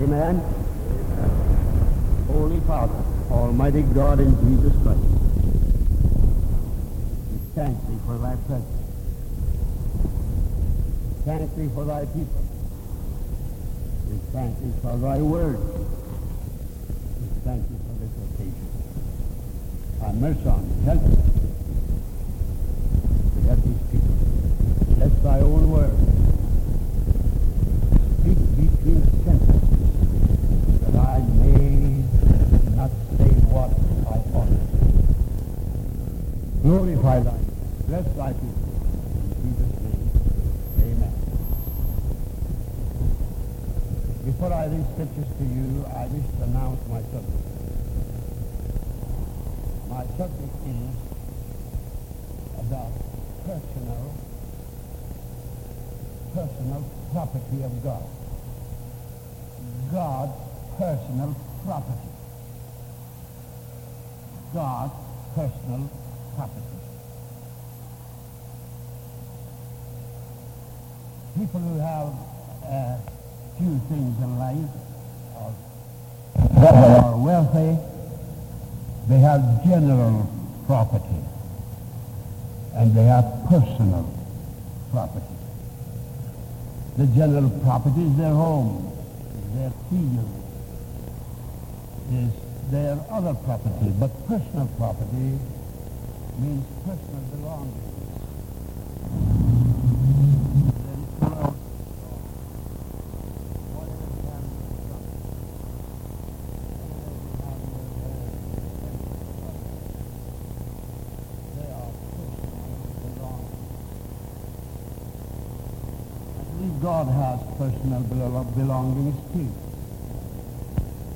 Amen. Holy Father, Almighty God in Jesus Christ, we thank thee for thy presence. We thank thee for thy people. We thank thee for thy word. We thank thee for this occasion. Have mercy on me. Help to help these people. Bless thy own word. Speak between sentences that I may not say what I ought. Glorify thy name. Bless thy people. In Jesus' name, amen. Before I read scriptures to you, I wish to announce my subject. My subject is about personal, personal property of God. God's personal property. God's personal property. People who have uh, few things in life, or that are wealthy, they have general property, and they have personal property. The general property is their home, their field, is their other property, but personal property means personal belongings. Personal belo- belongings too.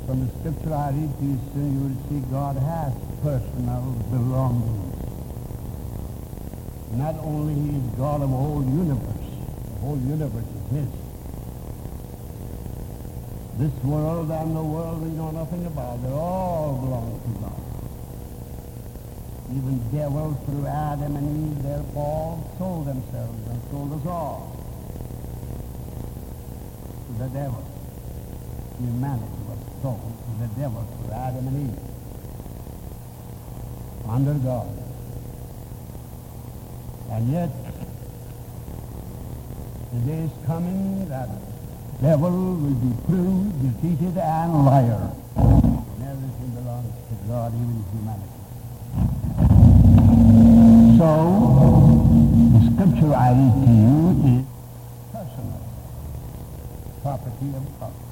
From the scripture I read to you soon, you will see God has personal belongings. Not only he is God of the whole universe, the whole universe is his. This world and the world we know nothing about, they all belong to God. Even devils through Adam and Eve, fall, sold themselves and sold us all the devil. Humanity was sold to the devil through Adam and Eve. Under God. And yet, the day is coming that the devil will be proved, defeated, and liar. And everything belongs to God, even humanity. So, the scripture I read to you is personal property of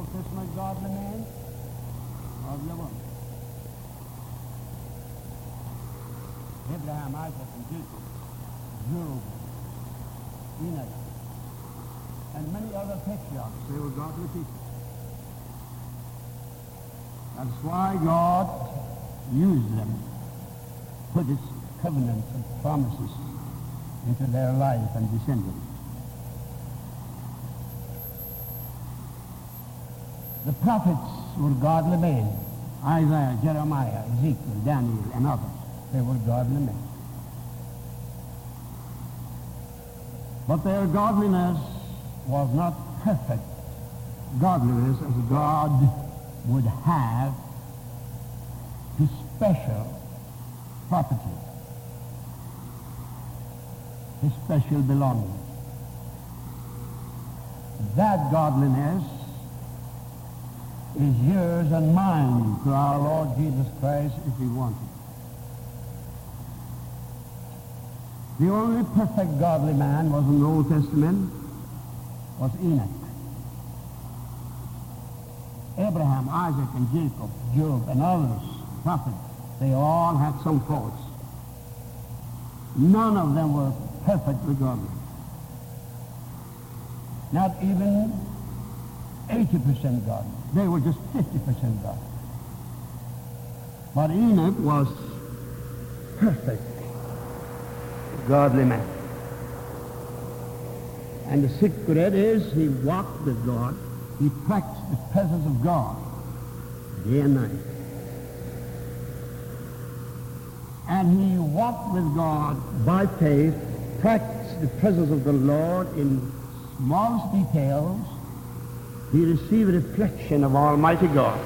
Old Testament godly man of the. Abraham, Isaac, and Jacob, Job, Enoch, and many other patriarchs, they were godly people. That's why God used them, put his covenants and promises into their life and descendants. The prophets were godly men. Isaiah, Jeremiah, Ezekiel, Daniel, and others. They were godly men. But their godliness was not perfect godliness as God would have his special property, his special belonging. That godliness is yours and mine through our Lord Jesus Christ if he wanted. The only perfect godly man was in the Old Testament was Enoch. Abraham, Isaac, and Jacob, Job, and others, prophets, they all had some faults. None of them were perfectly godly. Not even 80% God. They were just 50% God. But Enoch was perfect godly man. And the secret is he walked with God. He practiced the presence of God day and night. And he walked with God by faith, practiced the presence of the Lord in smallest details. He received reflection of Almighty God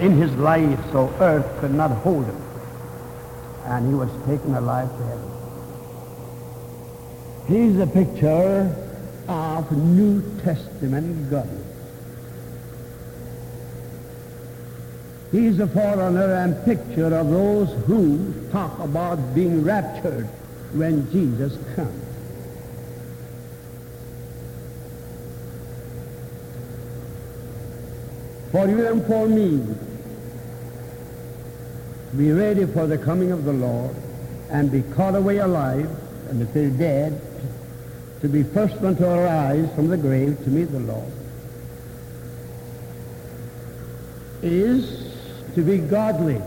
in his life so earth could not hold him. And he was taken alive to heaven. He's a picture of New Testament godliness. He's a forerunner and picture of those who talk about being raptured when Jesus comes. For you and for me, be ready for the coming of the Lord and be caught away alive, and if they're dead, to be first one to arise from the grave to meet the Lord, is to be godly,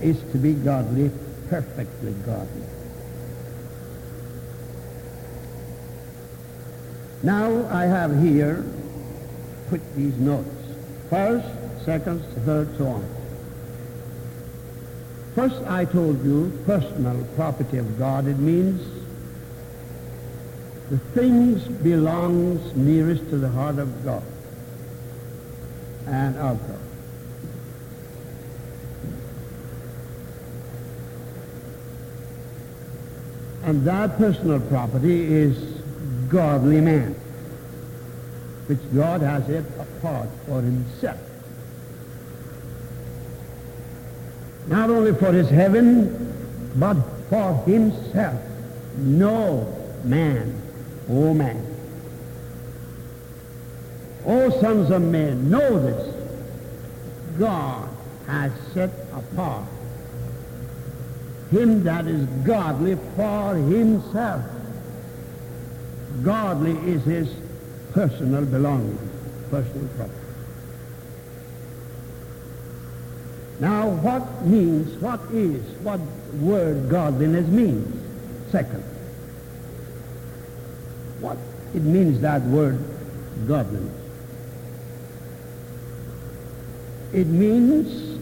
is to be godly, perfectly godly. Now I have here put these notes. First, second, third, so on. First, I told you personal property of God. It means the things belongs nearest to the heart of God and of God. And that personal property is godly man, which God has set apart for himself. Not only for his heaven, but for himself. No man, oh man. O sons of men, know this. God has set apart him that is godly for himself. Godly is his personal belonging, personal property. Now, what means, what is, what word godliness means? Second, what it means that word godliness. It means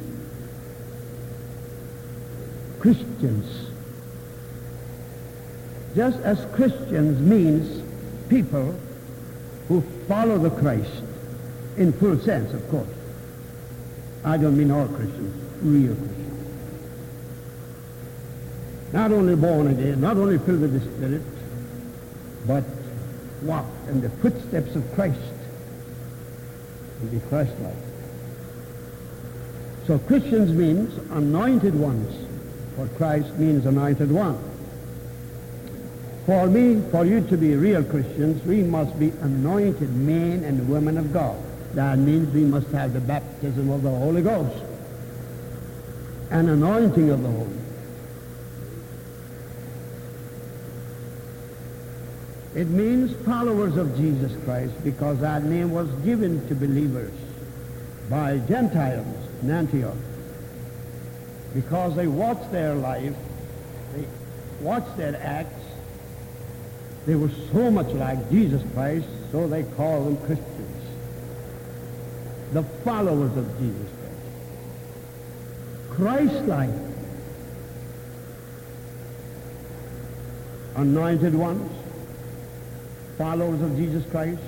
Christians. Just as Christians means people who follow the Christ in full sense, of course. I don't mean all Christians, real Christians. Not only born again, not only filled with the Spirit, but walk in the footsteps of Christ and be Christ-like. So Christians means anointed ones for Christ means anointed one. For me, for you to be real Christians, we must be anointed men and women of God. That means we must have the baptism of the Holy Ghost an anointing of the Holy. It means followers of Jesus Christ because that name was given to believers by Gentiles in Antioch because they watched their life, they watched their acts, they were so much like Jesus Christ, so they called them Christians. The followers of Jesus Christ. Christ-like. Anointed ones, followers of Jesus Christ,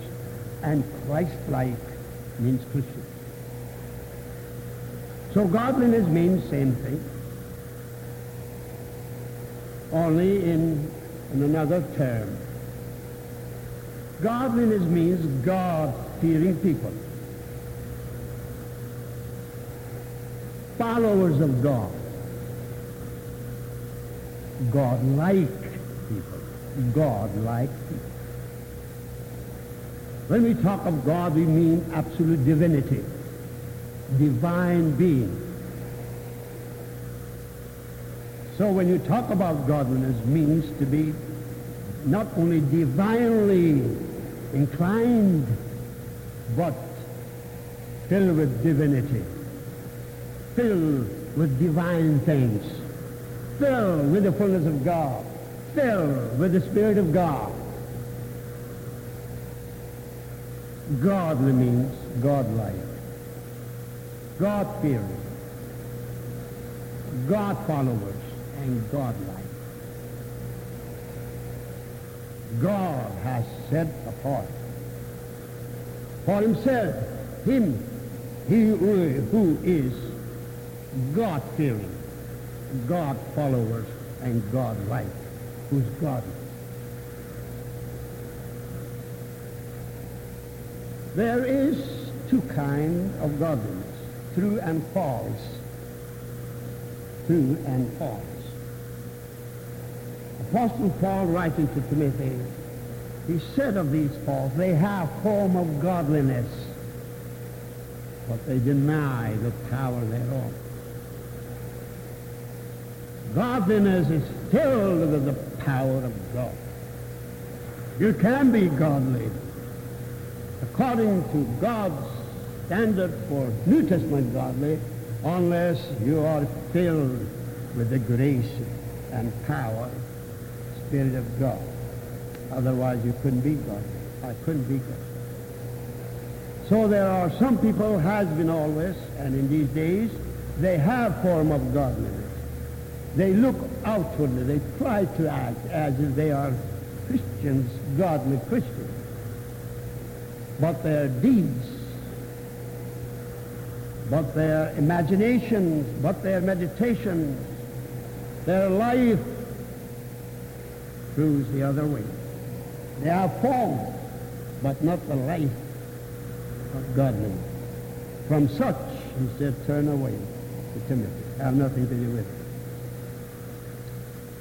and Christ-like means Christian. So godliness means same thing, only in, in another term. Godliness means God-fearing people. Followers of God. God-like people. God-like people. When we talk of God, we mean absolute divinity, divine being. So when you talk about godliness, means to be not only divinely inclined, but filled with divinity, filled with divine things, filled with the fullness of God, filled with the Spirit of God. Godly means God-like, God-fearing, God followers, and God-like. God has set apart for himself him, he who is God-fearing, God followers, and God-like, who's godly. There is two kinds of godliness, true and false. True and false. Apostle Paul writing to Timothy, he said of these false, they have form of godliness, but they deny the power thereof. Godliness is filled with the power of God. You can be godly according to God's standard for New Testament godly unless you are filled with the grace and power, Spirit of God. Otherwise you couldn't be God. I couldn't be God. So there are some people, has been always, and in these days, they have form of godliness. They look outwardly, they try to act as if they are Christians, godly Christians but their deeds, but their imaginations, but their meditations, their life proves the other way. They are formed, but not the life of godliness. From such, he said, turn away to Timothy. Have nothing to do with it.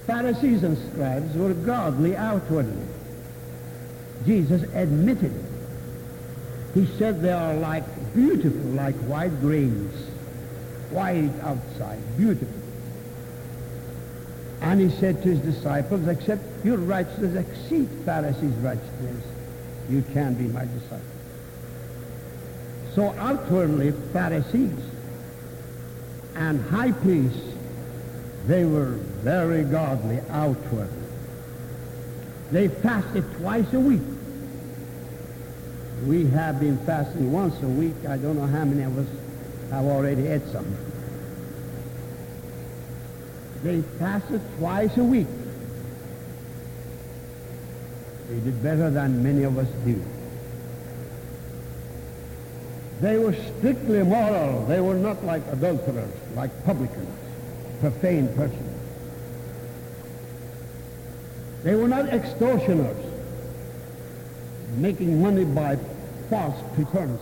Pharisees and scribes were godly outwardly. Jesus admitted it. He said they are like beautiful, like white grains, white outside, beautiful. And he said to his disciples, except your righteousness exceed Pharisees' righteousness, you can be my disciple. So outwardly, Pharisees and high priests, they were very godly outwardly. They fasted twice a week. We have been fasting once a week. I don't know how many of us have already had some. They fasted twice a week. They did better than many of us do. They were strictly moral. They were not like adulterers, like publicans, profane persons. They were not extortioners making money by false pretense.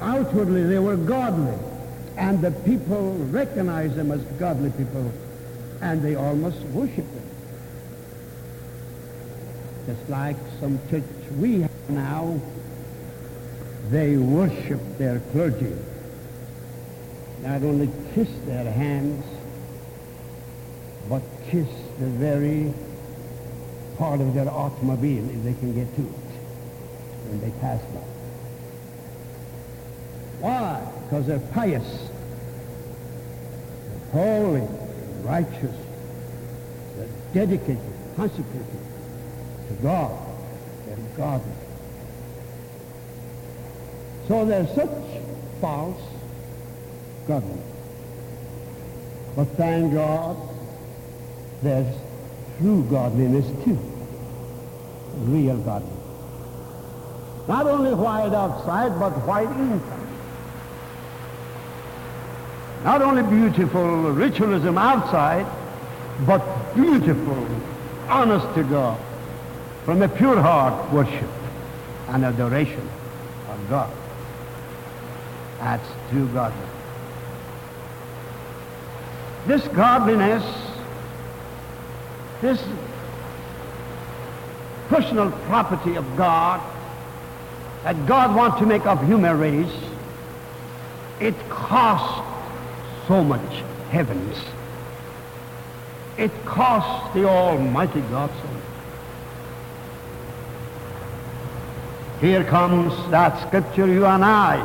Outwardly, they were godly, and the people recognize them as godly people, and they almost worship them. Just like some church we have now, they worship their clergy. Not only kiss their hands, but kiss the very part of their automobile if they can get to it when they pass by. Why? Because they're pious, they're holy, righteous, they're dedicated, consecrated to God, they're godly. So there's such false godliness. But thank God, there's true godliness too. Real godliness. Not only white outside, but white inside. Not only beautiful ritualism outside, but beautiful, honest to God, from a pure heart worship and adoration of God. That's true godliness. This godliness, this personal property of God that God wants to make of human race, it costs so much heavens. It costs the Almighty God so much. Here comes that scripture you and I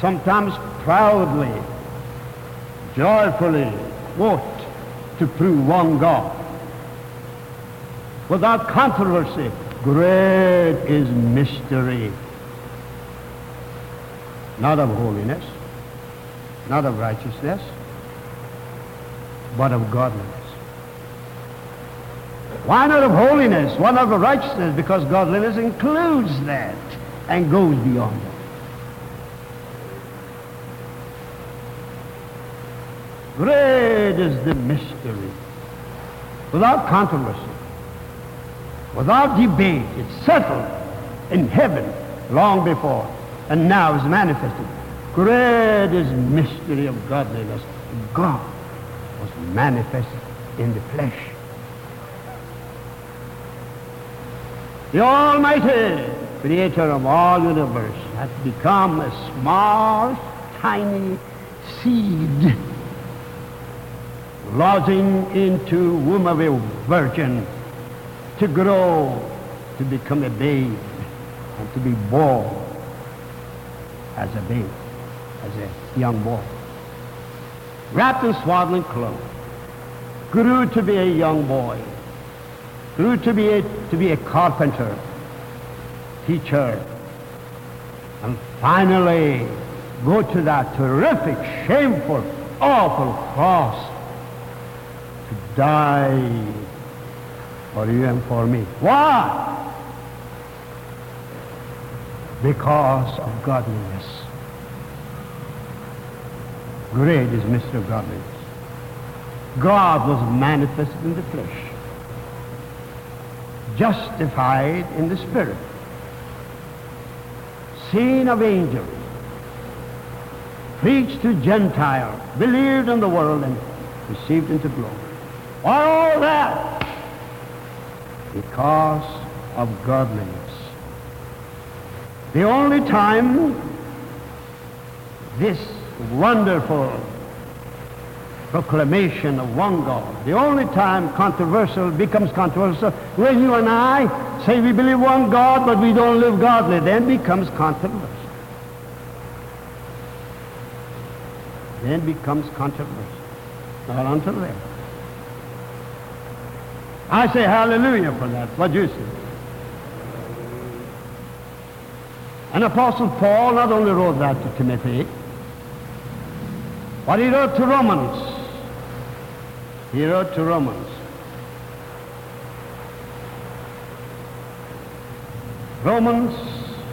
sometimes proudly, joyfully quote to prove one God. Without controversy, great is mystery. Not of holiness, not of righteousness, but of godliness. Why not of holiness? Why not of righteousness? Because godliness includes that and goes beyond that. Great is the mystery. Without controversy, without debate, it's settled in heaven long before, and now is manifested. Great is mystery of godliness. God was manifested in the flesh. The Almighty Creator of all universe has become a small, tiny seed lodging into womb of a virgin to grow, to become a babe, and to be born as a babe, as a young boy. Wrapped in swaddling clothes, grew to be a young boy, grew to be a, to be a carpenter, teacher, and finally go to that terrific, shameful, awful cross to die for you and for me. Why? Because of godliness. Great is Mr. Godliness. God was manifested in the flesh, justified in the spirit, seen of angels, preached to Gentiles, believed in the world, and received into glory. All that? Because of godliness. The only time this wonderful proclamation of one God, the only time controversial becomes controversial, when you and I say we believe one God but we don't live godly, then becomes controversial. Then becomes controversial. Not until then. I say hallelujah for that. What do you say? And Apostle Paul not only wrote that to Timothy, but he wrote to Romans. He wrote to Romans. Romans,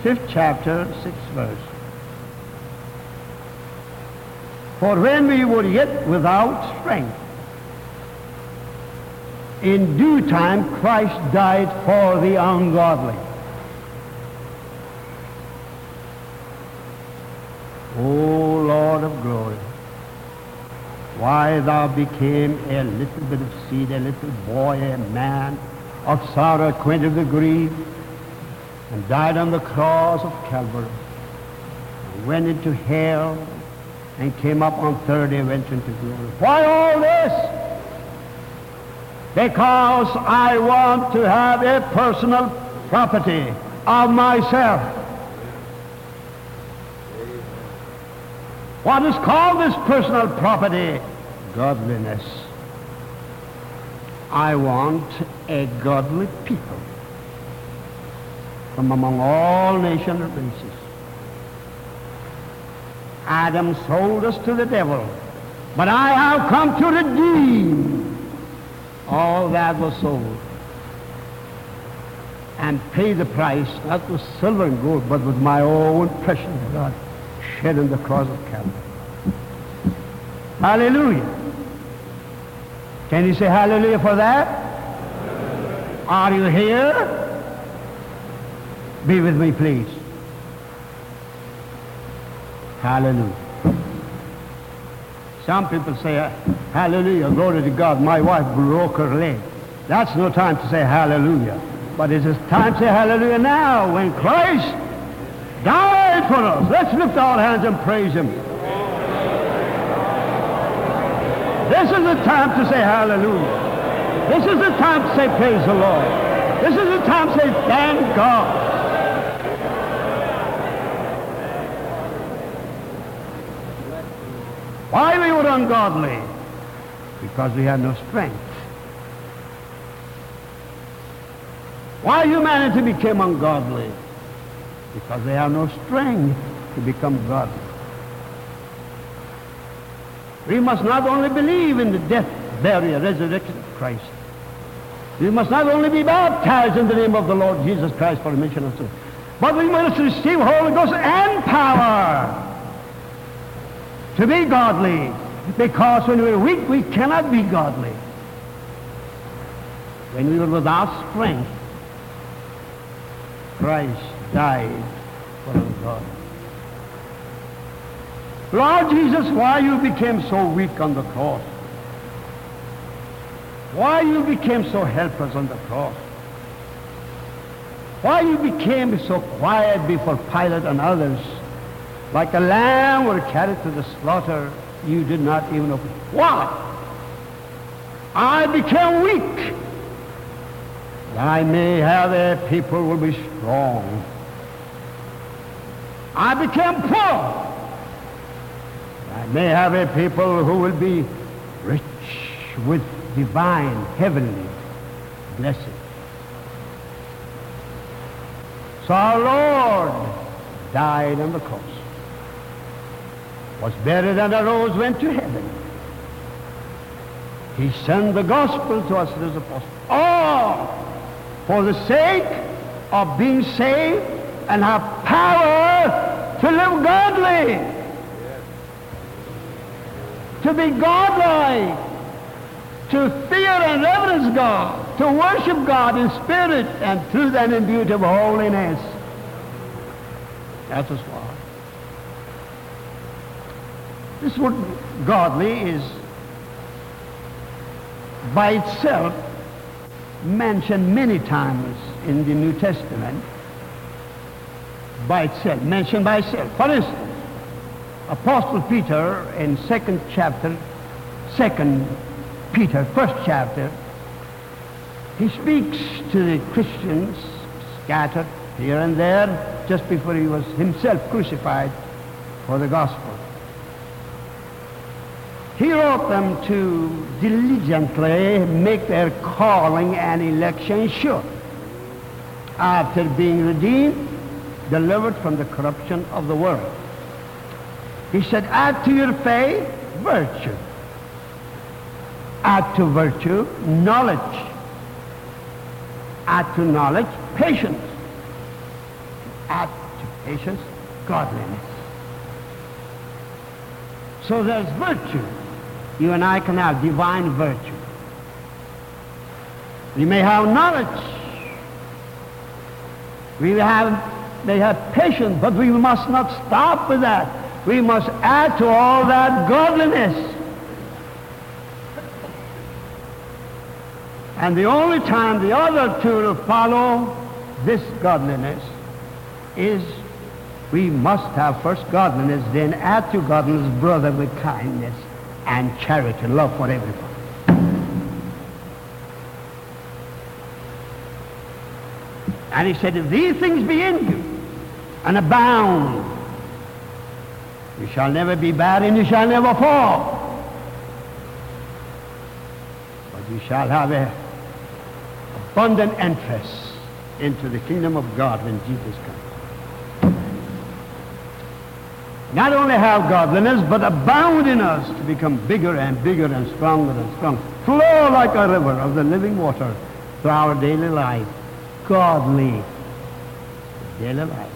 fifth chapter, sixth verse. For when we were yet without strength, in due time Christ died for the ungodly. O Lord of glory, why thou became a little bit of seed, a little boy, a man of sorrow, acquainted with grief, and died on the cross of Calvary, and went into hell, and came up on third day, went into glory. Why all this? Because I want to have a personal property of myself. What is called this personal property? Godliness. I want a godly people from among all nations and races. Adam sold us to the devil, but I have come to redeem all that was sold and pay the price, not with silver and gold, but with my own precious blood shed on the cross of Calvary. Hallelujah. Can you say hallelujah for that? Are you here? Be with me, please. Hallelujah. Some people say, hallelujah, glory to God, my wife broke her leg. That's no time to say hallelujah. But it is time to say hallelujah now when Christ died for us. Let's lift our hands and praise him. This is the time to say hallelujah. This is the time to say praise the Lord. This is the time to say thank God. Why were we were ungodly? Because we had no strength. Why humanity became ungodly? Because they have no strength to become godly. We must not only believe in the death, burial, resurrection of Christ. We must not only be baptized in the name of the Lord Jesus Christ for remission of sin, but we must receive Holy Ghost and power to be godly. Because when we're weak, we cannot be godly. When we were without strength, Christ died for us. Lord Jesus, why you became so weak on the cross? Why you became so helpless on the cross? Why you became so quiet before Pilate and others? Like a lamb were carried to the slaughter, you did not even open. Why? I became weak. I may have a people will be strong. I became poor. I may have a people who will be rich with divine, heavenly blessings. So our Lord died on the cross, was buried and arose, went to heaven. He sent the gospel to us as apostles. All for the sake of being saved and have power to live godly to be godlike, to fear and reverence God, to worship God in spirit and truth and in beauty of holiness. That is why. This word godly is by itself mentioned many times in the New Testament. By itself, mentioned by itself. For instance, Apostle Peter in second chapter, second Peter, first chapter, he speaks to the Christians scattered here and there just before he was himself crucified for the gospel. He wrote them to diligently make their calling and election sure after being redeemed, delivered from the corruption of the world. He said, add to your faith virtue. Add to virtue knowledge. Add to knowledge patience. Add to patience godliness. So there's virtue. You and I can have divine virtue. We may have knowledge. We have, may have patience, but we must not stop with that we must add to all that godliness. And the only time the other two will follow this godliness is we must have first godliness, then add to godliness brotherly kindness and charity, love for everyone. And he said, if these things be in you and abound, you shall never be bad and you shall never fall. But you shall have a abundant entrance into the kingdom of God when Jesus comes. Not only have godliness, but abound in us to become bigger and bigger and stronger and stronger. Flow like a river of the living water through our daily life. Godly daily life.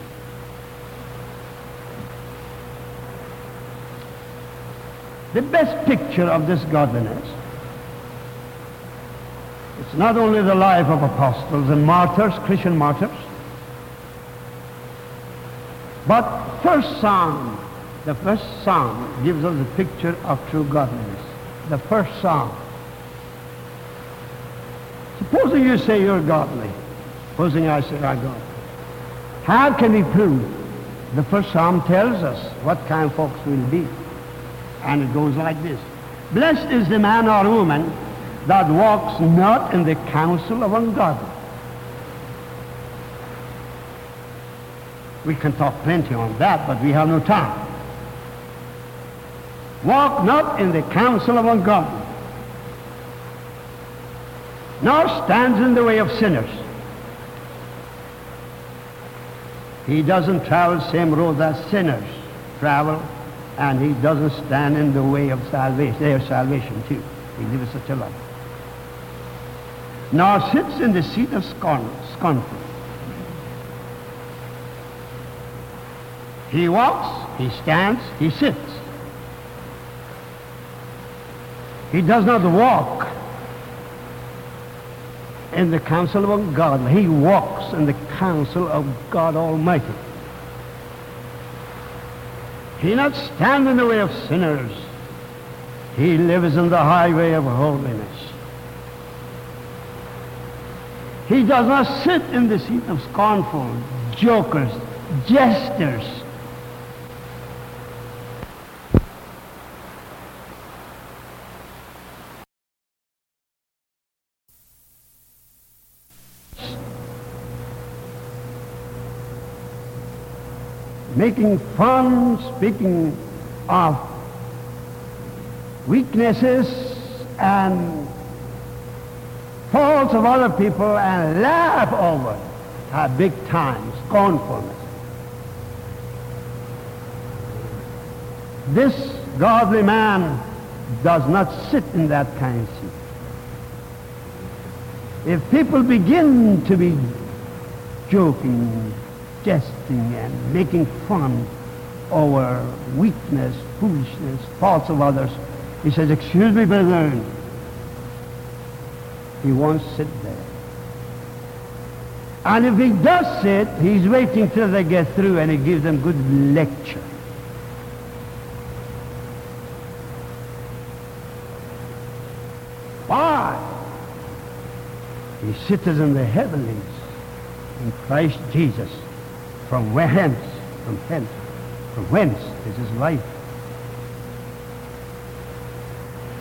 The best picture of this godliness it's not only the life of apostles and martyrs, Christian martyrs, but first psalm, the first psalm gives us a picture of true godliness. The first psalm. Supposing you say you're godly. Supposing I say I'm godly. How can we prove? The first psalm tells us what kind of folks we'll be. And it goes like this. Blessed is the man or woman that walks not in the counsel of ungodly. We can talk plenty on that, but we have no time. Walk not in the counsel of ungodly, nor stands in the way of sinners. He doesn't travel same road that sinners travel, and he doesn't stand in the way of salvation, their salvation too. He lives such a life nor sits in the seat of scorn, scornful. He walks, he stands, he sits. He does not walk in the counsel of God. He walks in the counsel of God Almighty. He not stand in the way of sinners. He lives in the highway of holiness. He does not sit in the seat of scornful, jokers, jesters. Making fun, speaking of weaknesses and faults of other people and laugh over are big time scornfulness. This godly man does not sit in that kind of seat. If people begin to be joking, jesting, and making fun over weakness, foolishness, faults of others, he says, excuse me, brother, he won't sit there. And if he does sit, he's waiting till they get through and he gives them good lecture. Why? He sits in the heavenlies in Christ Jesus. From whence? From hence. From whence is his life?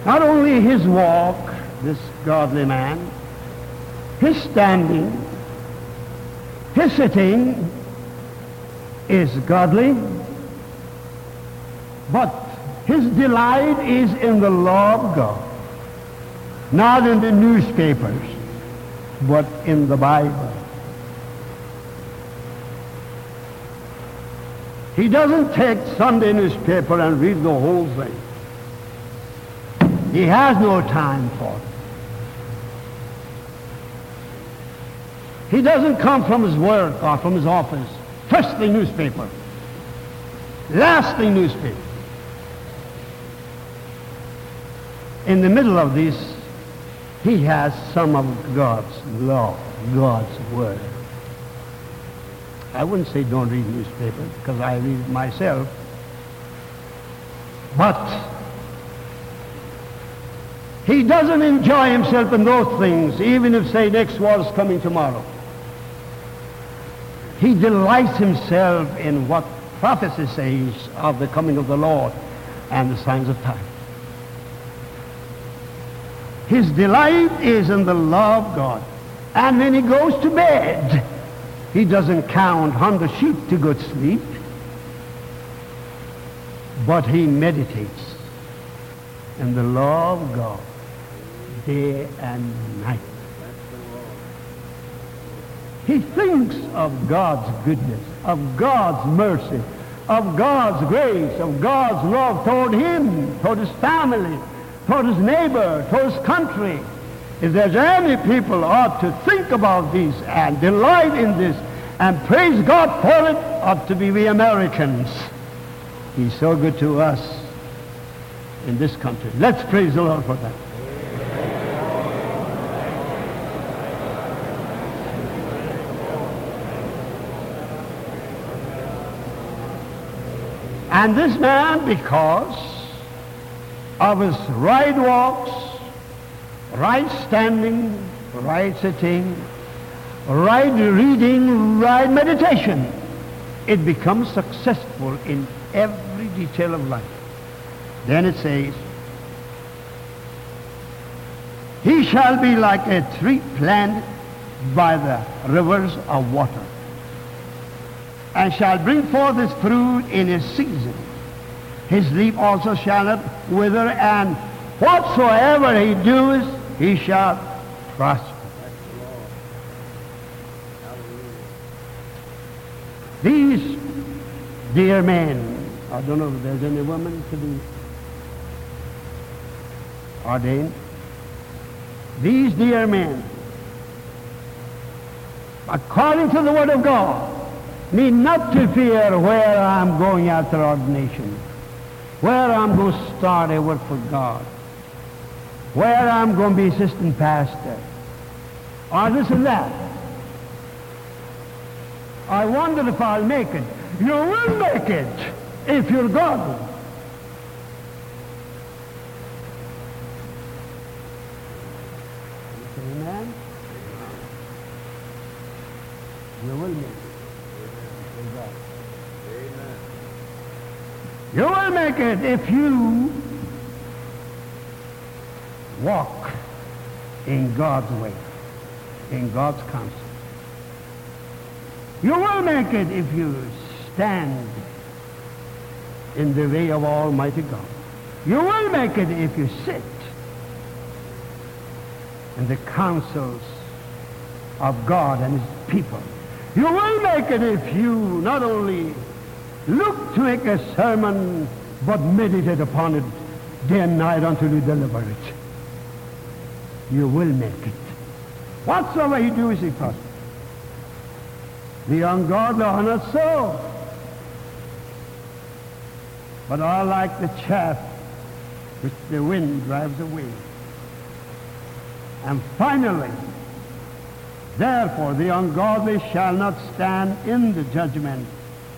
Not only his walk, this godly man, his standing, his sitting is godly, but his delight is in the law of God, not in the newspapers, but in the Bible. He doesn't take Sunday newspaper and read the whole thing. He has no time for it. He doesn't come from his work or from his office. First thing newspaper. Last thing newspaper. In the middle of this, he has some of God's law, God's word. I wouldn't say don't read newspapers because I read it myself. But he doesn't enjoy himself in those things, even if, say, next war is coming tomorrow. He delights himself in what prophecy says of the coming of the Lord and the signs of time. His delight is in the law of God. And when he goes to bed, He doesn't count hundred sheep to go to sleep, but he meditates in the law of God day and night. He thinks of God's goodness, of God's mercy, of God's grace, of God's love toward him, toward his family, toward his neighbor, toward his country. If there's any people ought to think about this and delight in this and praise God for it, ought to be we Americans. He's so good to us in this country. Let's praise the Lord for that. And this man, because of his right walks, right standing, right sitting, right reading, right meditation, it becomes successful in every detail of life. Then it says, He shall be like a tree planted by the rivers of water and shall bring forth his fruit in his season. His leaf also shall not wither, and whatsoever he doeth, he shall prosper. These dear men, I don't know if there's any woman to be ordained. These dear men, according to the Word of God, need not to fear where I'm going after ordination, where I'm going to start a work for God, where I'm going to be assistant pastor, or this and that. I wonder if I'll make it. You will make it if you're godly. Amen? You will make it. You will make it if you walk in God's way, in God's counsel. You will make it if you stand in the way of Almighty God. You will make it if you sit in the counsels of God and his people. You will make it if you not only look to make a sermon, but meditate upon it day and night until you deliver it. You will make it. Whatsoever you do is he prosper. The ungodly are not so. But are like the chaff which the wind drives away. And finally, therefore the ungodly shall not stand in the judgment,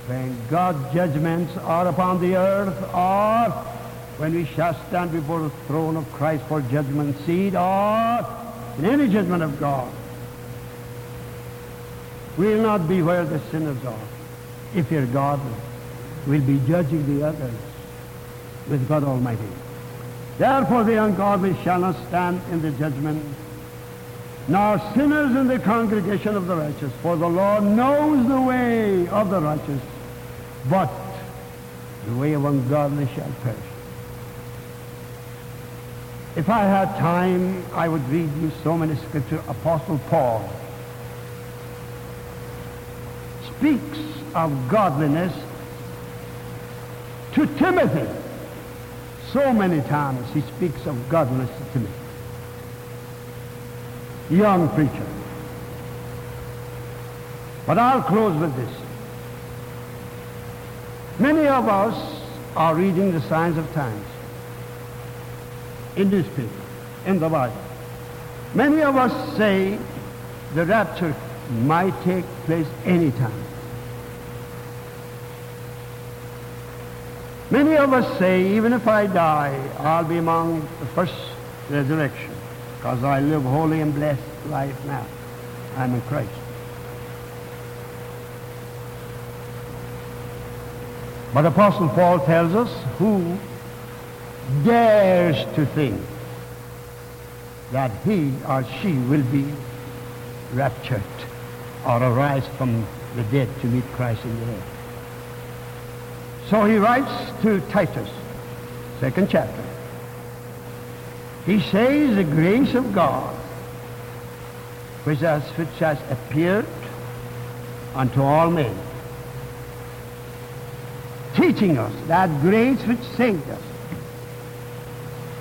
when God's judgments are upon the earth, or when we shall stand before the throne of Christ for judgment seat, or in any judgment of God. We'll not be where the sinners are. If you're godly, we'll be judging the others with God Almighty. Therefore the ungodly shall not stand in the judgment, nor sinners in the congregation of the righteous. For the Lord knows the way of the righteous, but the way of ungodly shall perish. If I had time, I would read you so many scriptures. Apostle Paul speaks of godliness to Timothy. So many times he speaks of godliness to Timothy. Young preacher. But I'll close with this. Many of us are reading the signs of times in this newspaper, in the Bible. Many of us say the rapture might take place anytime. Many of us say, even if I die, I'll be among the first resurrection, because I live a holy and blessed life now. I'm in Christ. But Apostle Paul tells us who dares to think that he or she will be raptured. or arise from the dead to meet Christ in the air. So he writes to Titus, second chapter. He says the grace of God, which has, which has appeared unto all men, teaching us that grace which saved us,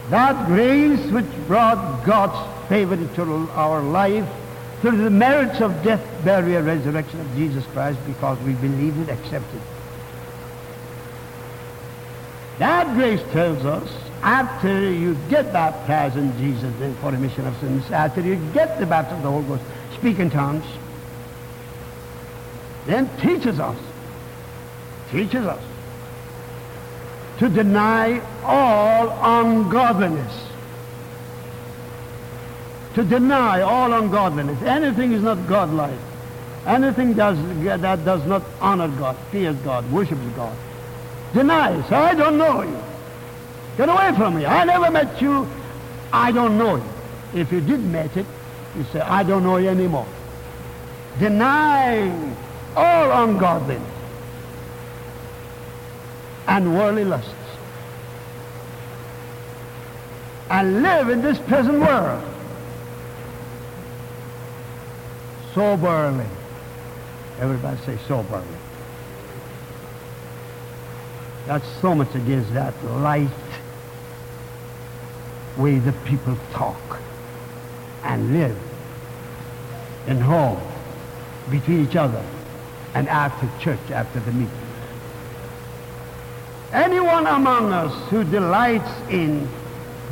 that grace which brought God's favor into our life through the merits of death, burial, resurrection of Jesus Christ because we believed it, accepted. That grace tells us after you get baptized in Jesus for remission of sins, after you get the baptism of the Holy Ghost, speak in tongues, then teaches us, teaches us to deny all ungodliness. To deny all ungodliness. Anything is not godlike. Anything does, that does not honor God, fears God, worships God. Deny. Say, I don't know you. Get away from me. I never met you. I don't know you. If you did meet it, you say, I don't know you anymore. Denying all ungodliness and worldly lusts. And live in this present world soberly. Everybody say soberly. That's so much against that light way the people talk and live in home between each other and after church, after the meeting. Anyone among us who delights in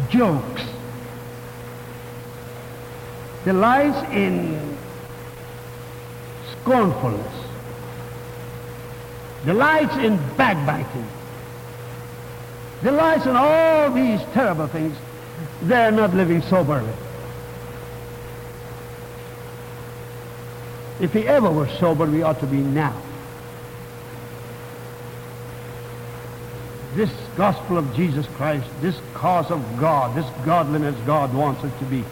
jokes, delights in scornfulness, delights in backbiting, delights in all these terrible things, they're not living soberly. If he ever were sober, we ought to be now. This gospel of Jesus Christ, this cause of God, this godliness God wants us to be,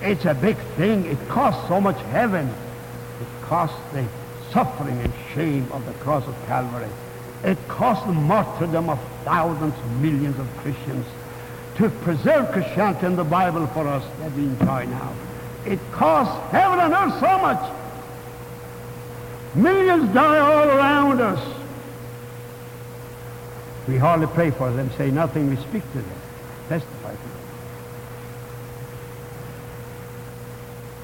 it's a big thing. It costs so much heaven. It costs the suffering and shame of the cross of Calvary. It costs the martyrdom of thousands, millions of Christians to preserve Christianity and the Bible for us that we enjoy now. It costs heaven and earth so much. Millions die all around us. We hardly pray for them, say nothing, we speak to them, testify to them.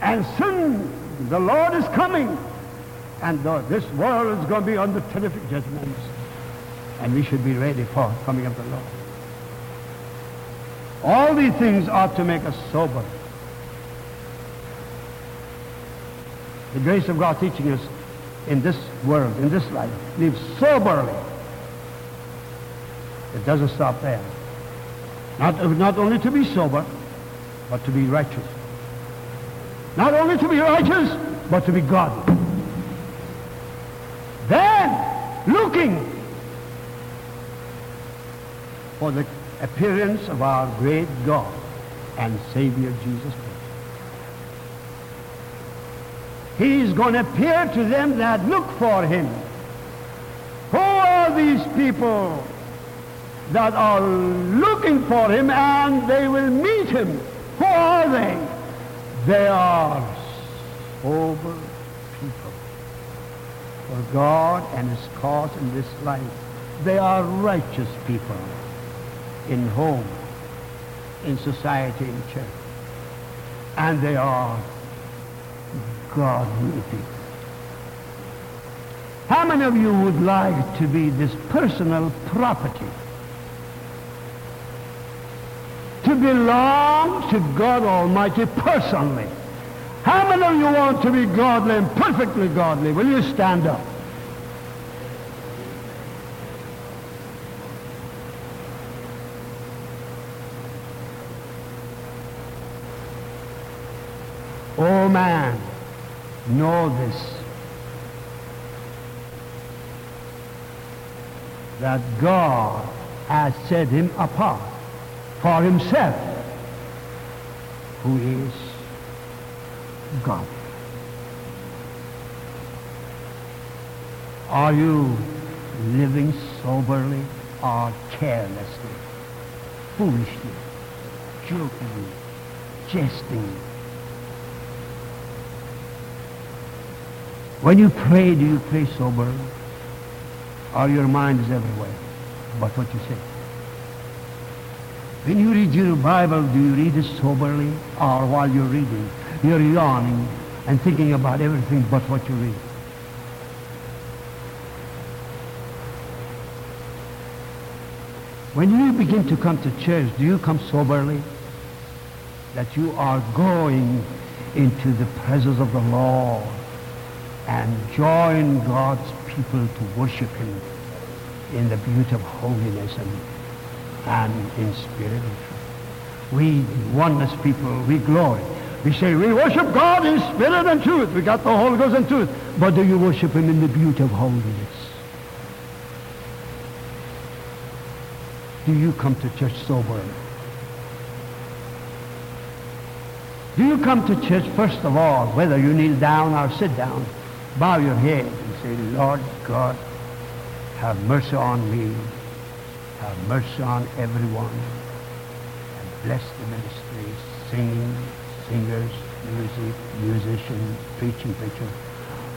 And soon the Lord is coming, and the, this world is going to be under terrific judgments, and we should be ready for coming of the Lord. All these things ought to make us sober. The grace of God teaching us in this world, in this life, live soberly. It doesn't stop there. Not, not only to be sober, but to be righteous. Not only to be righteous, but to be godly. Then, looking for the appearance of our great God and Savior Jesus Christ. He's going to appear to them that look for him. Who are these people that are looking for him and they will meet him? Who are they? They are sober people for God and his cause in this life. They are righteous people in home, in society, in church. And they are godly people. How many of you would like to be this personal property? To belong to God Almighty personally. How many of you want to be godly and perfectly godly? Will you stand up? Oh man, know this. That God has set him apart for himself, who is God. Are you living soberly or carelessly, foolishly, jokingly, jesting? When you pray, do you pray soberly? Or your mind is everywhere but what you say? When you read your Bible, do you read it soberly? Or while you're reading, you're yawning and thinking about everything but what you read? When you begin to come to church, do you come soberly? That you are going into the presence of the Lord and join God's people to worship him in the beauty of holiness and, and in spirit and truth. We oneness people, we glory. We say we worship God in spirit and truth. We got the Holy Ghost and truth. But do you worship him in the beauty of holiness? Do you come to church sober? Do you come to church, first of all, whether you kneel down or sit down, bow your head and say, Lord God, have mercy on me. Have mercy on everyone. And bless the ministry, singing, singers, music, musicians, preaching, preachers.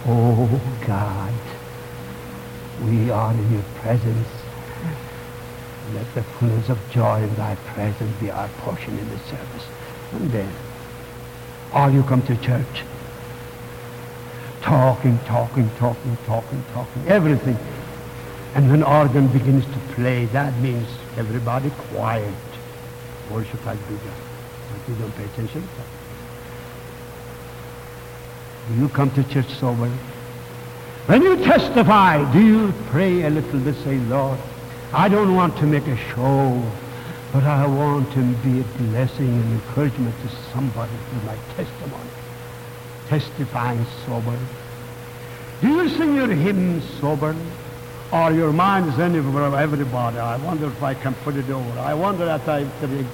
Oh God, we are in your presence. Let the fullness of joy in thy presence be our portion in the service. And then, all you come to church, talking, talking, talking, talking, talking, everything. And when organ begins to play, that means everybody quiet. Worship has begun. But you don't pay attention. to that. Do you come to church sober? When you testify, do you pray a little bit, say, Lord, I don't want to make a show, but I want to be a blessing and encouragement to somebody through my testimony. Testifying sober. Do you sing your hymns sober? Or your mind is anywhere of everybody. I wonder if I can put it over. I wonder if I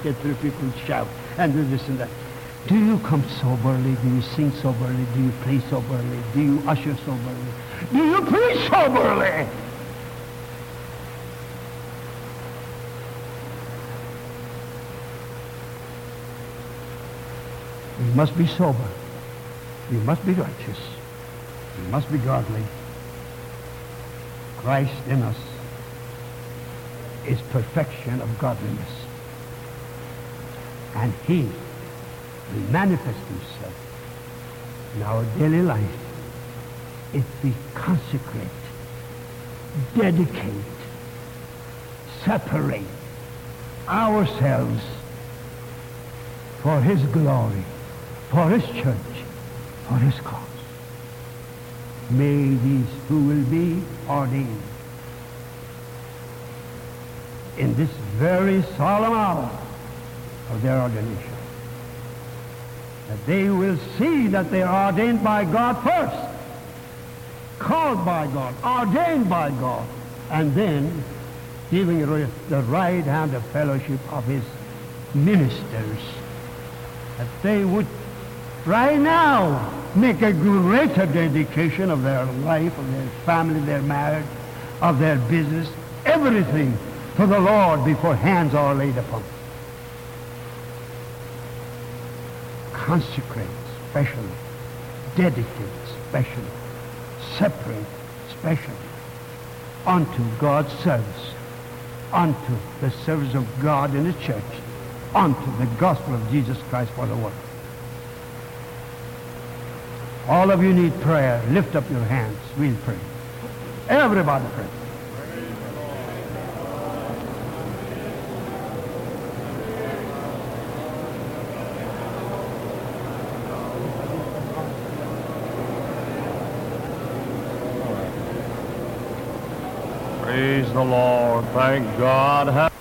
get through people shout and do this and that. Do you come soberly? Do you sing soberly? Do you play soberly? Do you usher soberly? Do you preach soberly? You must be sober. You must be righteous. You must be godly. Christ in us is perfection of godliness. And he will manifest himself in our daily life if we consecrate, dedicate, separate ourselves for his glory, for his church, for his cause. May these who will be ordained. In this very solemn hour of their ordination, that they will see that they are ordained by God first, called by God, ordained by God, and then giving the right hand of fellowship of his ministers, that they would right now make a greater dedication of their life, of their family, their marriage, of their business, everything to the Lord before hands are laid upon. them. Consecrate specially, dedicate specially, separate specially unto God's service, unto the service of God in the church, unto the gospel of Jesus Christ for the world. All of you need prayer. Lift up your hands. We'll pray. Everybody pray. Praise the Lord. Thank God.